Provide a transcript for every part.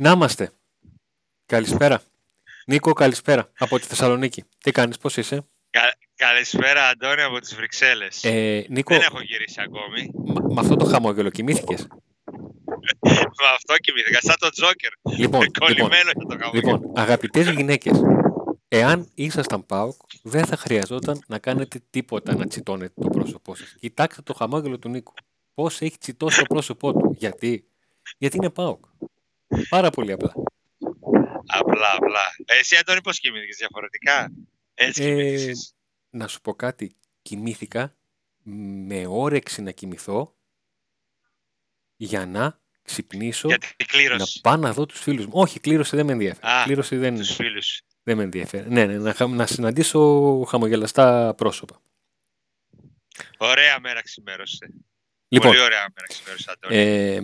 Να είμαστε. Καλησπέρα. Νίκο, καλησπέρα από τη Θεσσαλονίκη. Τι κάνεις, πώς είσαι; Κα, καλησπέρα, Αντώνη, από τις Βρυξέλλες. Ε, Νίκο, Δεν έχω γυρίσει ακόμη. μ- με αυτό το χαμόγελο κοιμήθηκες; Με αυτό κοιμήθηκα, σαν τον Τζόκερ. Λοιπόν, λοιπόν, Κολλημένο για το χαμόγελο. λοιπόν, αγαπητές γυναίκες, εάν ήσασταν ΠΑΟΚ, δεν θα χρειαζόταν να κάνετε τίποτα να τσιτώνετε το πρόσωπό σας. Κοιτάξτε το χαμόγελο του Νίκου. Πώς έχει τσιτώσει το πρόσωπό του. Γιατί; Γιατί είναι ΠΑΟΚ. Πάρα πολύ απλά. Απλά, απλά. Ε, Εσύ, Αντώνη, πώς κοιμήθηκες διαφορετικά; Έτσι Ε, κοιμήθηκες. να σου πω κάτι. Κοιμήθηκα με όρεξη να κοιμηθώ για να ξυπνήσω, Γιατί να κλήρωση. πάω να δω τους φίλους μου. Όχι, κλήρωση δεν με ενδιαφέρει. Α, κλήρωση δεν, Τους φίλους. δεν με ενδιαφέρει. Ναι, ναι, να, χα- να συναντήσω χαμογελαστά πρόσωπα. Ωραία μέρα ξημέρωσε. Λοιπόν, Πολύ ωραία μέρα ξημέρωσε, Αντώνη. ε,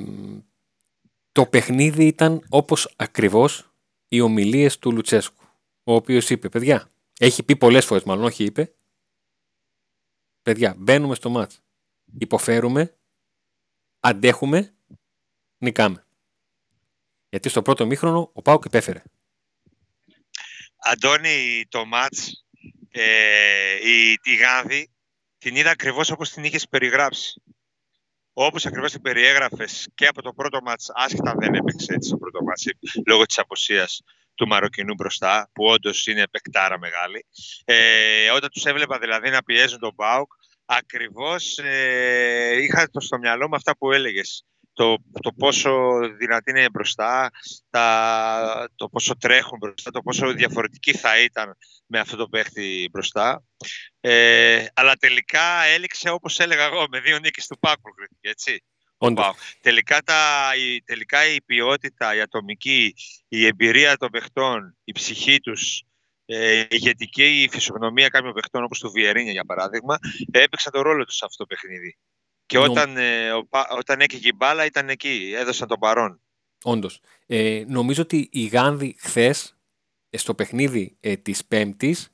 το παιχνίδι ήταν όπως ακριβώς οι ομιλίες του Λουτσέσκου, ο οποίος είπε, παιδιά, έχει πει πολλές φορές μάλλον, όχι είπε, παιδιά, μπαίνουμε στο μάτς, υποφέρουμε, αντέχουμε, νικάμε. Γιατί στο πρώτο μήχρονο ο Πάουκ υπέφερε. Αντώνη, το μάτς, ε, η, τη Γάνδη, την είδα ακριβώς όπως την είχες περιγράψει. Όπως ακριβώς την περιέγραφες και από το πρώτο μάτς, άσχετα αν δεν έπαιξε έτσι το πρώτο μάτς, λόγω της αποσίας του Μαροκινού μπροστά, που όντως είναι παικτάρα μεγάλη. Ε, όταν τους έβλεπα δηλαδή να πιέζουν τον Μπάουκ, ακριβώς ε, είχα το στο μυαλό μου αυτά που έλεγες. Το, το πόσο δυνατή είναι μπροστά, τα, το πόσο τρέχουν μπροστά, το πόσο διαφορετική θα ήταν με αυτό το παίχτη μπροστά. Ε, αλλά τελικά έληξε όπως έλεγα εγώ, με δύο νίκες του Πάκου, έτσι. Όντως. Πάω. Τελικά, τα, η, τελικά η ποιότητα, η ατομική, η εμπειρία των παιχτών, η ψυχή τους, ε, η ηγετική φυσιογνωμία κάποιων παιχτών όπως του Βιερίνια για παράδειγμα, έπαιξαν τον ρόλο τους σε αυτό το παιχνίδι. Και Νομ- όταν, ε, ο Πα- όταν έκαιγε η μπάλα ήταν εκεί, έδωσαν τον παρόν. Όντως. Ε, νομίζω ότι η Γάνδη χθες στο παιχνίδι ε, της Πέμπτης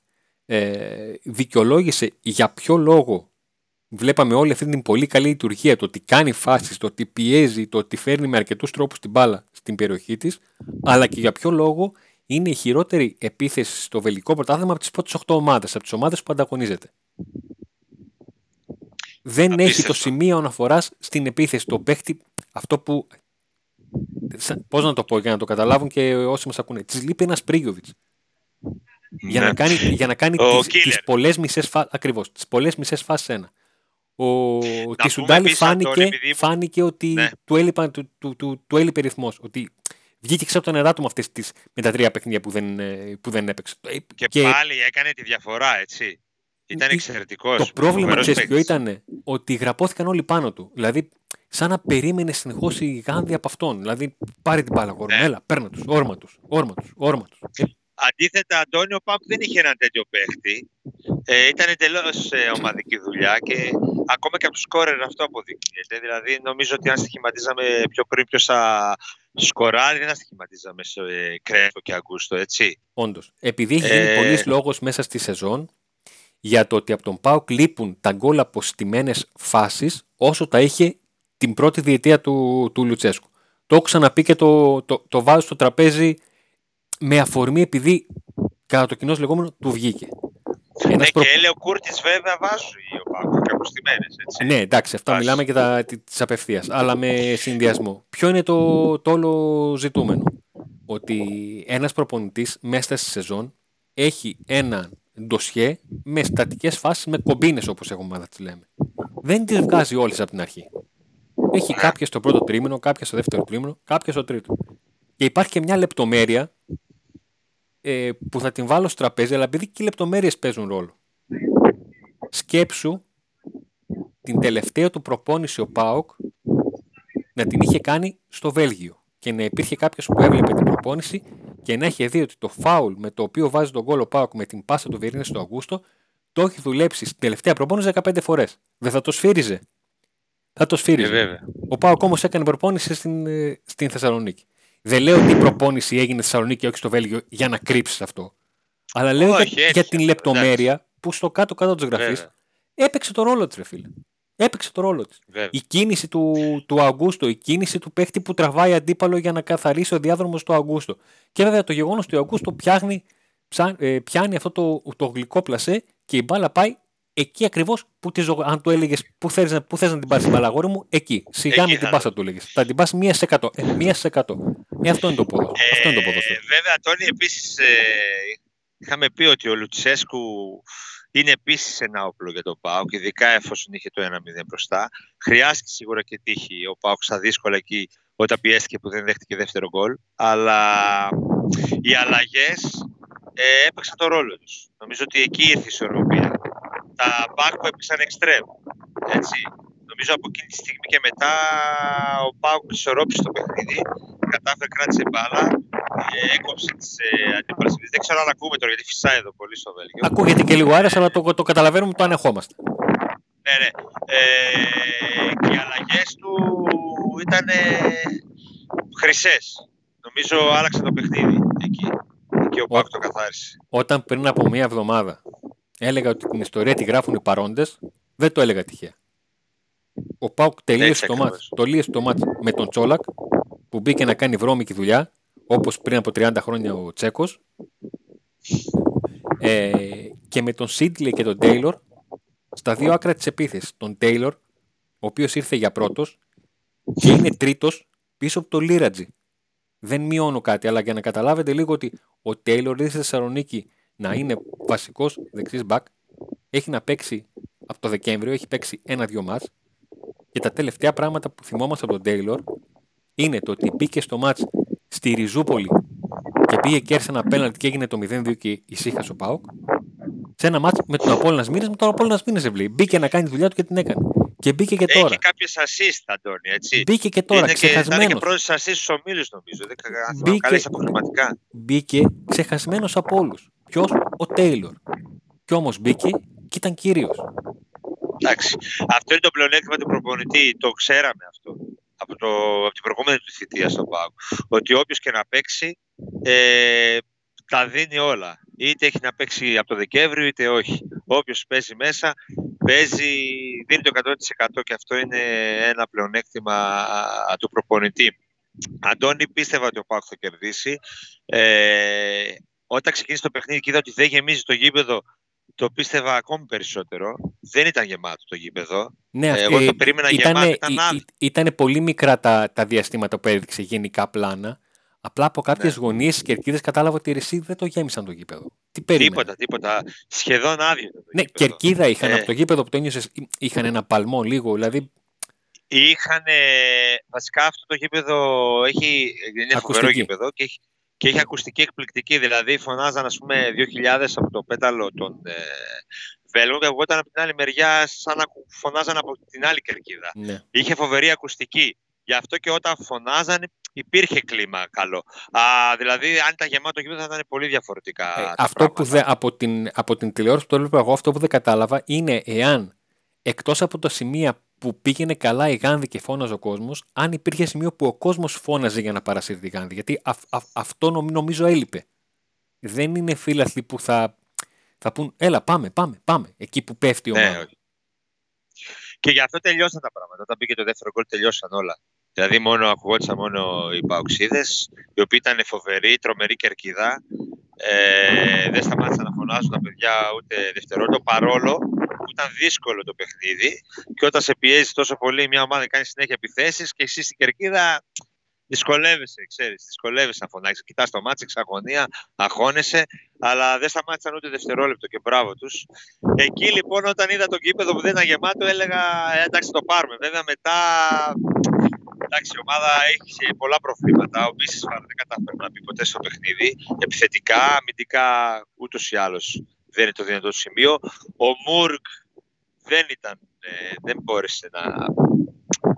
ε, δικαιολόγησε για ποιο λόγο βλέπαμε όλη αυτή την πολύ καλή λειτουργία, το ότι κάνει φάσεις, το ότι πιέζει, το ότι φέρνει με αρκετούς τρόπους την μπάλα στην περιοχή της, αλλά και για ποιο λόγο είναι η χειρότερη επίθεση στο βελικό πρωτάθλημα από τις πρώτες 8 ομάδες, από τις ομάδες που ανταγωνίζεται. Δεν έχει Απίστευτο. το σημείο αναφοράς στην επίθεση. Το παίχτη, αυτό που Πώς να το πω για να το καταλάβουν και όσοι μας ακούνε. Της λείπει ένας Πρίγιοβιτ. Για, Ναι. να κάνει, για να κάνει Ο τις, killer. τις πολλές μισές φάσεις, ακριβώς, τις πολλές μισές φάσεις ένα. Ο πούμε Κισουντάλη επίσης, Αντώνη, φάνηκε, επειδή- φάνηκε ότι Ναι. του, έλειπαν, του, του, του, του έλειπε ρυθμός. Ότι βγήκε ξέρω από τα νερά του με, αυτές τις, με τα τρία παιχνίδια που δεν, ε, που δεν έπαιξε. Ε, Και, πάλι έκανε τη διαφορά, έτσι. Ήταν Η- εξαιρετικός. Το πρόβλημα φοβερός ξέρεις ποιο παίκτης. ήταν ότι γραπώθηκαν όλοι πάνω του. Δηλαδή, σαν να περίμενε συνεχώς η Γάνδη από αυτόν. Δηλαδή, πάρε την μπάλα, γόρμα, Ναι. έλα, παίρνα τους, όρμα τους, όρμα τους, όρμα τους. Αντίθετα, Αντώνιο Πάκ δεν είχε ένα τέτοιο παίχτη. Ε, ήταν εντελώς ομαδική δουλειά και ακόμα και από τους σκόρερ αυτό αποδεικνύεται. Δηλαδή, νομίζω ότι αν στοιχηματίζαμε πιο πριν ποιος θα σκοράρει, δεν θα στοιχηματίζαμε σε ε, Κρέτο και Αγκούστο, έτσι. Όντως. Επειδή έχει γίνει Ε, πολλής λόγος μέσα στη σεζόν για το ότι από τον Πάουκ λείπουν τα γκολ από στημένε φάσεις όσο τα είχε την πρώτη διετία του, του Λουτσέσκου. Το έχω ξαναπεί και το, το, το βάζω στο τραπέζι με αφορμή επειδή κατά το κοινός λεγόμενο του βγήκε. Ένας ναι, προ- και Έλεο Κούρτης βέβαια βάζει ο Πάκ και αποστημένες, έτσι. Ναι, εντάξει, αυτά Βάζει. μιλάμε και τα, της απευθείας, αλλά με συνδυασμό. Ποιο είναι το, το όλο ζητούμενο; Ότι ένας προπονητής μέσα στη σεζόν έχει ένα ντοσιέ με στατικές φάσεις, με κομπίνες όπως έχουμε να τις λέμε. Δεν τις βγάζει όλες από την αρχή. Έχει κάποιες στο πρώτο τρίμηνο, κάποιες στο δεύτερο τρίμηνο, κάποιες στο τρίτο. Και υπάρχει και μια λεπτομέρεια ε, που θα την βάλω στο τραπέζι, αλλά επειδή και οι λεπτομέρειες παίζουν ρόλο. Σκέψου την τελευταία του προπόνηση ο Πάοκ να την είχε κάνει στο Βέλγιο και να υπήρχε κάποιος που έβλεπε την προπόνηση και να είχε δει ότι το φάουλ με το οποίο βάζει τον γκολ ο Πάοκ με την πάσα του Βιερίνη στο Αγκούστο το έχει δουλέψει στην τελευταία προπόνηση 15 φορές. Δεν θα το σφύριζε. Θα το Ε, σφύριζε. βέβαια. Ο Πάοκ όμως έκανε προπόνηση στην, ε, στην Θεσσαλονίκη. Δεν λέω ότι η προπόνηση έγινε στη Θεσσαλονίκη όχι στο Βέλγιο για να κρύψεις αυτό. Αλλά λέω Όχι, για, έτσι, για την εντάξει. λεπτομέρεια που στο κάτω-κάτω της γραφής Βέβαια. έπαιξε το ρόλο της, ρε φίλε. Έπαιξε το ρόλο της. Η κίνηση του, του Αγκούστο, η κίνηση του παίχτη που τραβάει αντίπαλο για να καθαρίσει ο διάδρομος του Αγκούστο. Και βέβαια το γεγονός ότι ο Αγκούστο πιάνει, ε, πιάνει αυτό το, το γλυκό πλασέ και η μπάλα πάει εκεί ακριβώς που τη Αν του έλεγες πού θες να την πάρεις την μπάλα, αγόρι μου, εκεί. Σιγά με την πάσα του έλεγες. Θα την πας μία σε εκατό. Ε, μία σε εκατό. Ε, αυτό είναι το πόδο. Ε, αυτό είναι το ποδόσφαιρο. Βέβαια, Τόνι, επίσης ε, είχαμε πει ότι ο Λουτσέσκου είναι επίσης ένα όπλο για τον Πάουκ, ειδικά εφόσον είχε το 1-0 μπροστά. Χρειάστηκε σίγουρα και τύχη ο Πάουκ στα δύσκολα εκεί όταν πιέστηκε που δεν δέχτηκε δεύτερο γκολ. Αλλά οι αλλαγές ε, έπαιξαν το ρόλο τους. Νομίζω ότι εκεί ήρθε η ισορροπία. Τα μπακ που έπαιξαν εξτρέμ. Έτσι. Νομίζω από εκείνη τη στιγμή και μετά ο Πάουκ ισορρόπησε το παιχνίδι. Κατάφερε, κράτησε μπάλα έκοψε τις ε, αντίπαλε Δεν ξέρω αν ακούμε τώρα γιατί φυσάει εδώ πολύ στο Βέλγιο. Ακούγεται και λίγο άρεσα, αλλά το, το καταλαβαίνουμε το ανεχόμαστε. Ναι, ναι. Ε, και οι αλλαγές του ήταν χρυσές. Νομίζω άλλαξε το παιχνίδι εκεί. Και ο Πάκ το καθάρισε. Όταν πριν από μία εβδομάδα έλεγα ότι την ιστορία τη γράφουν οι παρόντες, δεν το έλεγα τυχαία. Ο Πάουκ τελείωσε το μάτς, το το μάτς με τον Τσόλακ που μπήκε να κάνει βρώμικη δουλειά όπως πριν από 30 χρόνια ο Τσέκος ε, και με τον Σίτλε και τον Τέιλορ στα δύο άκρα της επίθεσης. Τον Τέιλορ, ο οποίος ήρθε για πρώτος και είναι τρίτος πίσω από τον Λίρατζι. Δεν μειώνω κάτι, αλλά για να καταλάβετε λίγο ότι ο Τέιλορ ήρθε στη Θεσσαλονίκη να είναι βασικός δεξής μπακ, έχει να παίξει από το Δεκέμβριο, έχει παίξει ένα-δυο μάτς και τα τελευταία πράγματα που θυμόμαστε από τον Τέιλορ είναι το ότι μπήκε στο μάτς στη Ριζούπολη και πήγε και έρθει ένα πέναλτι και έγινε το 0-2 και ησύχασε ο Πάοκ. Σε ένα μάτσο με τον Απόλυνα Μήνες, με τον Απόλυνα Μήνες ευλή. Μπήκε να κάνει τη δουλειά του και την έκανε. Και μπήκε και τώρα. Έχει κάποιες assist, Αντώνη, έτσι. Μπήκε και τώρα, Είναι ξεχασμένος. και πρώτη assist στους ομίλους, νομίζω. Δεν μπήκε, αποκλειματικά. Μπήκε ξεχασμένος από όλους. Ποιος, ο Τέιλορ. Κι όμως μπήκε και ήταν κύριος. Εντάξει. Αυτό είναι το πλεονέκτημα του προπονητή. Το ξέραμε αυτό από, το, από την προηγούμενη του θητεία στον ΠΑΟΚ. Ότι όποιος και να παίξει, ε, τα δίνει όλα. Είτε έχει να παίξει από το Δεκέμβριο, είτε όχι. Όποιος παίζει μέσα, παίζει, δίνει το 100% και αυτό είναι ένα πλεονέκτημα του προπονητή. Αντώνη, πίστευα ότι ο ΠΑΟΚ θα κερδίσει. Ε, όταν ξεκίνησε το παιχνίδι και είδα ότι δεν γεμίζει το γήπεδο, το πίστευα ακόμη περισσότερο. Δεν ήταν γεμάτο το γήπεδο. Ναι, ε, Εγώ το περίμενα ήτανε, γεμάτο. Ήταν, ήταν πολύ μικρά τα, τα διαστήματα που έδειξε γενικά πλάνα. Απλά από κάποιες ναι. γωνίες τη κερκίδε κατάλαβα ότι οι δεν το γέμισαν το γήπεδο. Τι περίμενε. Τίποτα, τίποτα. Σχεδόν άδειο. Το ναι, γήπεδο. κερκίδα είχαν ε, από το γήπεδο που το ένιωσες. Είχαν ένα παλμό λίγο. Δηλαδή... Είχαν. Βασικά αυτό το γήπεδο έχει. Είναι φοβερό γήπεδο και έχει, και είχε ακουστική εκπληκτική. Δηλαδή φωνάζαν ας πούμε 2.000 από το πέταλο των ε, Βέλγων και εγώ ήταν από την άλλη μεριά σαν να φωνάζαν από την άλλη κερκίδα. Ναι. Είχε φοβερή ακουστική. Γι' αυτό και όταν φωνάζαν υπήρχε κλίμα καλό. Α, δηλαδή, αν ήταν γεμάτο γήπεδο θα ήταν πολύ διαφορετικά. Ε, αυτό που δε, από, την, από την τηλεόραση που το έβλεπα εγώ, αυτό που δεν κατάλαβα είναι εάν εκτός από τα σημεία που πήγαινε καλά η Γάνδη και φώναζε ο κόσμος, αν υπήρχε σημείο που ο κόσμος φώναζε για να παρασύρει τη Γάνδη. Γιατί αυτό νομίζω έλειπε. Δεν είναι φίλαθλοι που θα, θα πούν, έλα πάμε, πάμε, πάμε, εκεί που πέφτει ο ναι, Και γι' αυτό τελειώσαν τα πράγματα. Όταν πήγε το δεύτερο γκολ, τελειώσαν όλα. Δηλαδή, μόνο ακουγόντουσαν μόνο οι παοξίδες, οι οποίοι ήταν φοβεροί, τρομερή κερκίδα. Ε, δεν σταμάτησαν να φωνάζουν τα παιδιά ούτε δευτερόλεπτο, παρόλο που ήταν δύσκολο το παιχνίδι. Και όταν σε πιέζει τόσο πολύ, μια ομάδα κάνει συνέχεια επιθέσεις και εσύ στην κερκίδα δυσκολεύεσαι, ξέρεις. Δυσκολεύεσαι να φωνάξεις. Κοιτάς το μάτσο, εξαγωνία, αγώνεσαι, αλλά δεν σταμάτησαν ούτε δευτερόλεπτο και μπράβο τους. Εκεί λοιπόν, όταν είδα το κήπεδο που δεν ήταν γεμάτο, έλεγα «Ε, εντάξει, το πάρουμε. Βέβαια μετά Εντάξει, η ομάδα έχει πολλά προβλήματα. Ο Μπίσεσβαρ δεν κατάφερε να μπει ποτέ στο παιχνίδι. Επιθετικά, αμυντικά ούτως ή άλλως δεν είναι το δυνατό του σημείο. Ο Μουρκ δεν ήταν, ε, δεν μπόρεσε να.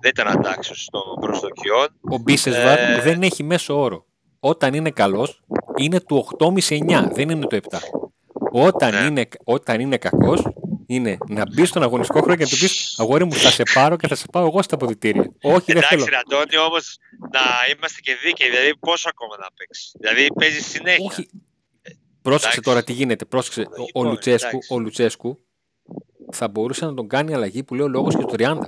Δεν ήταν αντάξιος των προσδοκιών. Ο Μπίσεσβαρ ε, δεν έχει μέσο όρο. Όταν είναι καλός, είναι του 8,5-9, δεν είναι του 7. Όταν, ναι. είναι, όταν είναι κακός, είναι να μπεις στον αγωνιστικό χρόνο και να του πεις Αγόρι μου, θα σε πάρω και θα σε πάω εγώ στα αποδητήρια. Όχι, δεν θέλω. Εντάξει, Αντώνη, όμως να είμαστε και δίκαιοι. Δηλαδή, πόσο ακόμα να παίξεις. Δηλαδή, παίζεις συνέχεια. Όχι. Πρόσεξε τώρα τι γίνεται. Πρόσεξε. Ο, ο, Λουτσέσκου, ο Λουτσέσκου θα μπορούσε να τον κάνει αλλαγή που λέει ο λόγος και το 30.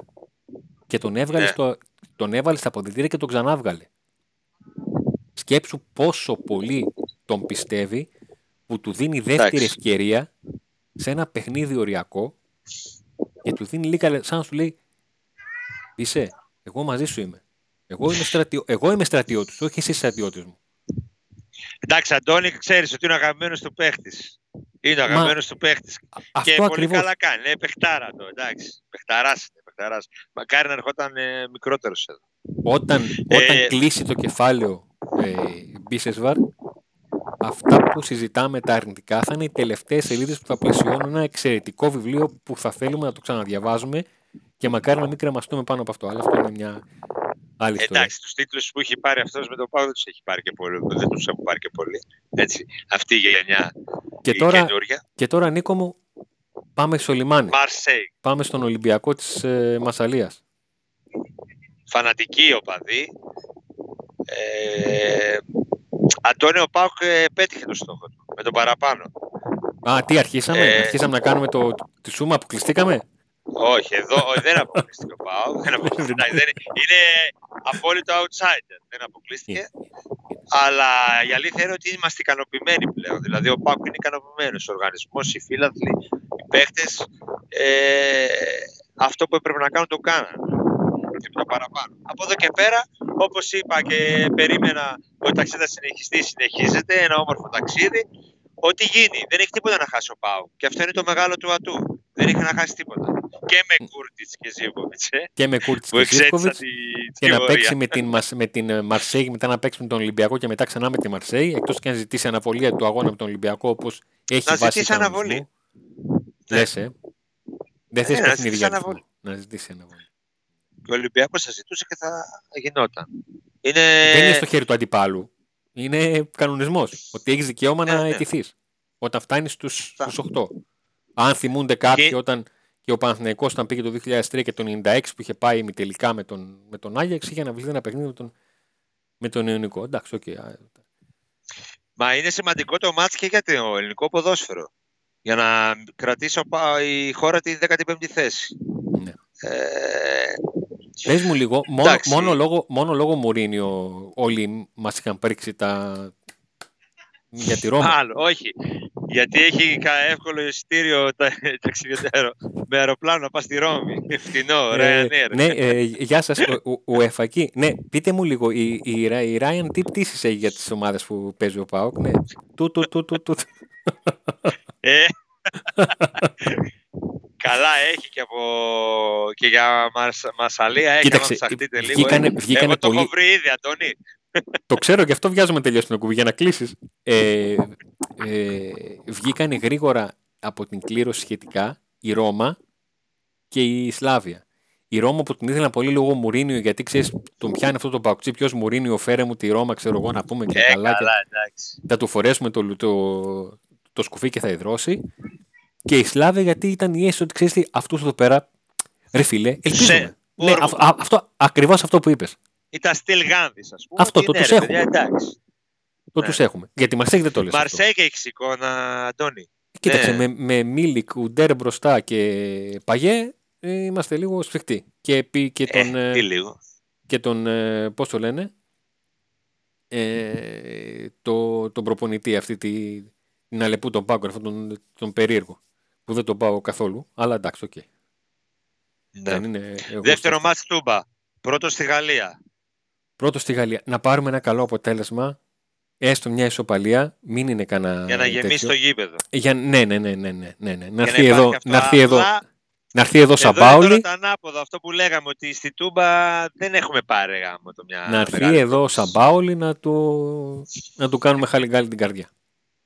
Και τον έβγαλε, Ναι. στο, τον έβαλε στα αποδητήρια και τον ξανάβγαλε. Σκέψου πόσο πολύ τον πιστεύει που του δίνει δεύτερη Εντάξει. ευκαιρία σε ένα παιχνίδι οριακό και του δίνει λίγα λε- σαν να σου λέει είσαι, εγώ μαζί σου είμαι. Εγώ είμαι, στρατιώ, εγώ είμαι στρατιώτης, όχι εσύ στρατιώτης μου. Εντάξει, Αντώνη, ξέρεις ότι είναι ο αγαπημένος του παίχτης. Είναι ο Μα- αγαπημένος του παίχτης. Και Αυτό πολύ ακριβώς. καλά κάνει. Είναι παιχτάρα το. Εντάξει. Παιχταράς είναι. Παιχταράς. Μακάρι να ερχόταν ε, μικρότερος εδώ. Όταν, Ε, όταν κλείσει το κεφάλαιο ε, Μπίσεσβαρ, αυτά που συζητάμε τα αρνητικά θα είναι οι τελευταίες σελίδες που θα πλαισιώνουν ένα εξαιρετικό βιβλίο που θα θέλουμε να το ξαναδιαβάζουμε και μακάρι να μην κρεμαστούμε πάνω από αυτό. Αλλά αυτό είναι μια άλλη ιστορία. Εντάξει, τους τίτλους που έχει πάρει αυτός με τον Πάο δεν τους έχει πάρει και πολύ. Δεν τους έχουν πάρει και πολύ. Έτσι. Αυτή η γενιά και, η τώρα, καινούρια. και τώρα, Νίκο μου, πάμε στο λιμάνι. Μαρσέη. Πάμε στον Ολυμπιακό της ε, Μασαλίας. Φανατική οπαδή. Ε, Αντώνιο Πάουκ ε, πέτυχε το στόχο του. Με τον παραπάνω. Α, τι αρχίσαμε, Ε, αρχίσαμε να κάνουμε το, τη σούμα που κλειστήκαμε. Όχι, εδώ όχι, δεν αποκλείστηκε ο Πάουκ. Δεν αποκλείστηκε. Εντάξει, δεν- είναι απόλυτο outsider. Δεν αποκλείστηκε. Αλλά η αλήθεια είναι ότι είμαστε ικανοποιημένοι πλέον. Δηλαδή, ο Πάουκ είναι ικανοποιημένος. Ο οργανισμός, οι φίλαθλοι, οι παίχτε. Ε, αυτό που έπρεπε να κάνουν το κάνανε. Και το παραπάνω. Από εδώ και πέρα, όπως είπα και περίμενα, ότι το ταξίδι θα συνεχιστεί, συνεχίζεται. Ένα όμορφο ταξίδι. Ό,τι γίνει. Δεν έχει τίποτα να χάσει ο Πάουκ. Και αυτό είναι το μεγάλο του ατού. Δεν έχει να χάσει τίποτα. Και με Κούρτιτς και Ζίβοβιτ. Ε, Και με Κούρτις που και εξέτησαν Ζίσκοβιτς. τη και να τιμωρία. παίξει με την, Μας- με την ε, Μαρσέη, μετά να παίξει με τον Ολυμπιακό και μετά ξανά με τη Μαρσέη, εκτός και αν ζητήσει αναβολή του αγώνα με τον Ολυμπιακό όπως έχει Να βάσει ζητήσει κανονισμού. αναβολή. Λες, ε. Δεν θες Ναι, να παιχνίδι ζητήσει για αναβολή. Ο Ολυμπιακός θα ζητούσε και θα γινόταν. Είναι... Δεν είναι στο χέρι του αντιπάλου. Είναι κανονισμός. Ότι έχεις δικαίωμα Ναι, να ναι. αιτηθείς. Όταν φτάνεις στους Αυτά. 8. Αν θυμούνται κάποιοι Και- όταν και ο Παναθηναϊκός όταν πήγε το 2003 και το 96 που είχε πάει τελικά με τον, με τον Άγιαξ είχε αναβληθεί ένα παιχνίδι με τον, με τον Ιωνικό. Εντάξει, οκ. α, Μα είναι σημαντικό το ματς και για το ελληνικό ποδόσφαιρο. Για να κρατήσει ο Πα- η χώρα τη 15η θέση. Ναι. Ε, Πες μου λίγο, μόνο, Εντάξει. μόνο, λόγω, μόνο λόγω Μουρίνιο όλοι μας είχαν πρίξει τα... για τη Ρώμη. άλλο, όχι. Γιατί έχει κα- εύκολο εισιτήριο τα- ταξιδιωτέρο με αεροπλάνο να πας στη Ρώμη. Φτηνό, Ε, Ryanair. ναι, ε, γεια σας, ο, ο, ο Εφακή. Ναι, πείτε μου λίγο, η, η, η Ryan τι πτήσεις έχει για τις ομάδες που παίζει ο ΠΑΟΚ. Ναι, του, του, του, του, του. Ε, Καλά έχει και, από... και για μας... Μασαλία έχει Κοίταξε, άμα ψαχτείτε λίγο. βγήκανε- ε. βγήκανε Εγώ το πολύ- έχω βρει ήδη, Αντώνη. Το ξέρω και αυτό βιάζομαι τελειώσει το κουμπί για να κλείσεις. Ε, ε, βγήκανε γρήγορα από την κλήρωση σχετικά η Ρώμα και η Σλάβια. Η Ρώμα που την ήθελα πολύ λόγω Μουρίνιο, γιατί ξέρεις, τον πιάνει αυτό το παουξί. Ποιος Μουρίνιο, φέρε μου τη Ρώμα, ξέρω εγώ να πούμε και Ε, καλά. και καλά, εντάξει. θα του φορέσουμε το, το, το σκουφί και θα υδρώσει. Και η Σλάβια γιατί ήταν η αίσθηση ότι ξέρεις τι, αυτούς εδώ πέρα, ρε φίλε, ελπίζουμε. Σε- Ναι, όρμο. αυ- α- αυτό, ακριβώς αυτό που είπες. Ήταν στυλ Γάνδης, ας πούμε. Αυτό, ότι το ναι, τους ρε έχουμε. παιδιά, εντάξει. Το Ναι. τους έχουμε. Γιατί Μαρσέη δεν το λες αυτό. Μαρσέη και έχεις εικόνα, Αντώνη. Κοίταξε, Ναι. με, με Μίλικ, Ουντέρ μπροστά και Παγέ ε, είμαστε λίγο σφιχτοί. Και, επί- και τον, ε, ε, τι λίγο. και τον ε, πώς το λένε, ε, το, τον προπονητή αυτή τη, την Αλεπού τον Πάγκο, αυτόν τον, τον περίεργο, που δεν τον πάω καθόλου, αλλά εντάξει, οκ. Ναι. Δεν είναι εγώ Δεύτερο στο- ματς Τούμπα. Πρώτο στη Γαλλία. Πρώτο στη Γαλλία. Να πάρουμε ένα καλό αποτέλεσμα, έστω μια ισοπαλία, μην είναι κανένα Για να γεμίσει τέτοιο. το γήπεδο. Για, ναι, ναι, ναι, ναι, ναι, ναι, ναι. Να Για έρθει υπάρχει εδώ, αυτό. να έρθει εδώ, Απλά, να έρθει εδώ Εδώ είναι τώρα Σαμπάολι, το ανάποδο. Αυτό που λέγαμε ότι στη Τούμπα δεν έχουμε πάρει γάμο το μια να έρθει μεγάλη εδώ ο πρόκληση. Σαμπάολι να του, να του κάνουμε χαλιγκάλι την καρδιά.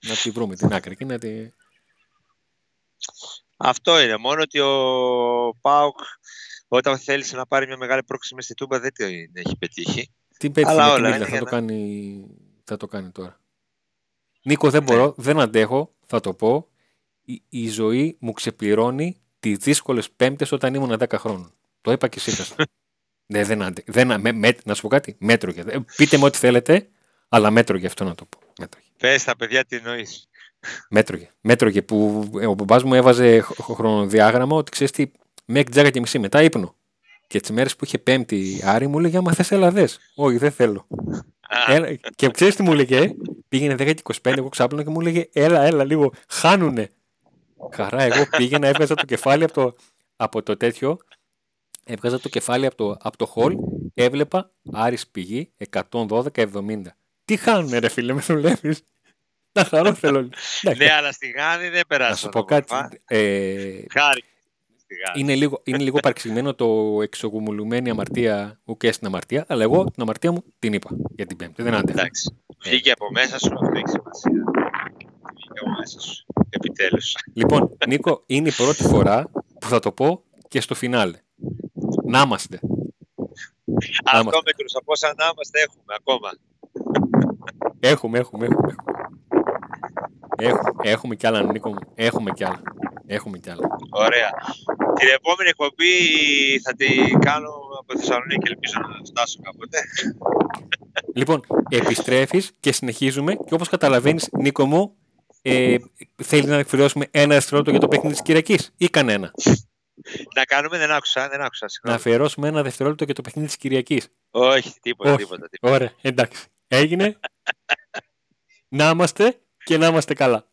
Να τη βρούμε την άκρη και να τη... Αυτό είναι. Μόνο ότι ο Πάουκ όταν θέλησε να πάρει μια μεγάλη πρόκληση μες στη Τούμπα δεν την έχει πετύχει. Τι πέτυχε Αλλά με την όλα Ήλια, είναι θα για το, να- κάνει, θα το κάνει τώρα. Νίκο, δεν Ναι. μπορώ, δεν αντέχω, θα το πω. Η, η ζωή μου ξεπληρώνει τις δύσκολες πέμπτες όταν ήμουν 10 χρόνων. Το είπα και σήμερα. ναι, δεν αντε, δεν, με, με, να σου πω κάτι, μέτρο για, ε, πείτε μου ό,τι θέλετε, αλλά μέτρο για αυτό να το πω. Μέτρο. Πες τα παιδιά τι εννοείς. Μέτρωγε. Μέτρωγε που ο μπαμπάς μου έβαζε χρονοδιάγραμμα ότι ξέρεις τι, μέχρι τζάκα και μισή μετά ύπνο. Και τις μέρες που είχε πέμπτη Άρη μου έλεγε Άμα θες, έλα δες». Όχι, δεν θέλω. Έλα, και ξέρεις τι μου έλεγε, πήγαινε 10 και 25, εγώ ξάπλωνα και μου έλεγε Έλα, έλα, λίγο, χάνουνε. Χαρά, εγώ πήγαινα, έβγαζα το κεφάλι από το, από το τέτοιο, έβγαζα το κεφάλι από το, από το hall, έβλεπα Άρης πηγή 112-70. Τι χάνουνε ρε φίλε, με δουλεύεις; Να χαρώ θέλω. Ναι, αλλά στη Γάνη δεν περάσει. Να σου πω κάτι. Ε, Χάρη. είναι λίγο, είναι λίγο παρεξηγημένο το εξογουμουλουμένη αμαρτία ουκ στην αμαρτία, αλλά εγώ την αμαρτία μου την είπα για την Πέμπτη. Δεν άντεχα. Εντάξει. Βγήκε από μέσα σου, αυτό έχει σημασία. Βγήκε από μέσα σου. Επιτέλους. Λοιπόν, Νίκο, είναι η πρώτη φορά που θα το πω και στο φινάλε. Να είμαστε. Αυτό με από όσα να είμαστε έχουμε ακόμα. Έχουμε, έχουμε, έχουμε. Έχουμε, έχουμε κι άλλα, Νίκο μου. Έχουμε κι άλλα. Έχουμε κι άλλα. Ωραία. Την επόμενη εκπομπή θα την κάνω από Θεσσαλονίκη και ελπίζω να φτάσω κάποτε. Λοιπόν, επιστρέφεις και συνεχίζουμε και όπως καταλαβαίνεις, Νίκο μου, ε, θέλει να εκφράσουμε ένα δευτερόλεπτο για το παιχνίδι της Κυριακής ή κανένα; Να κάνουμε, δεν άκουσα, δεν άκουσα. Να αφιερώσουμε ένα δευτερόλεπτο για το παιχνίδι της Κυριακής. Όχι, τίποτα, τίποτα, τίποτα. Ωραία, εντάξει. Έγινε. να είμαστε και να είμαστε καλά.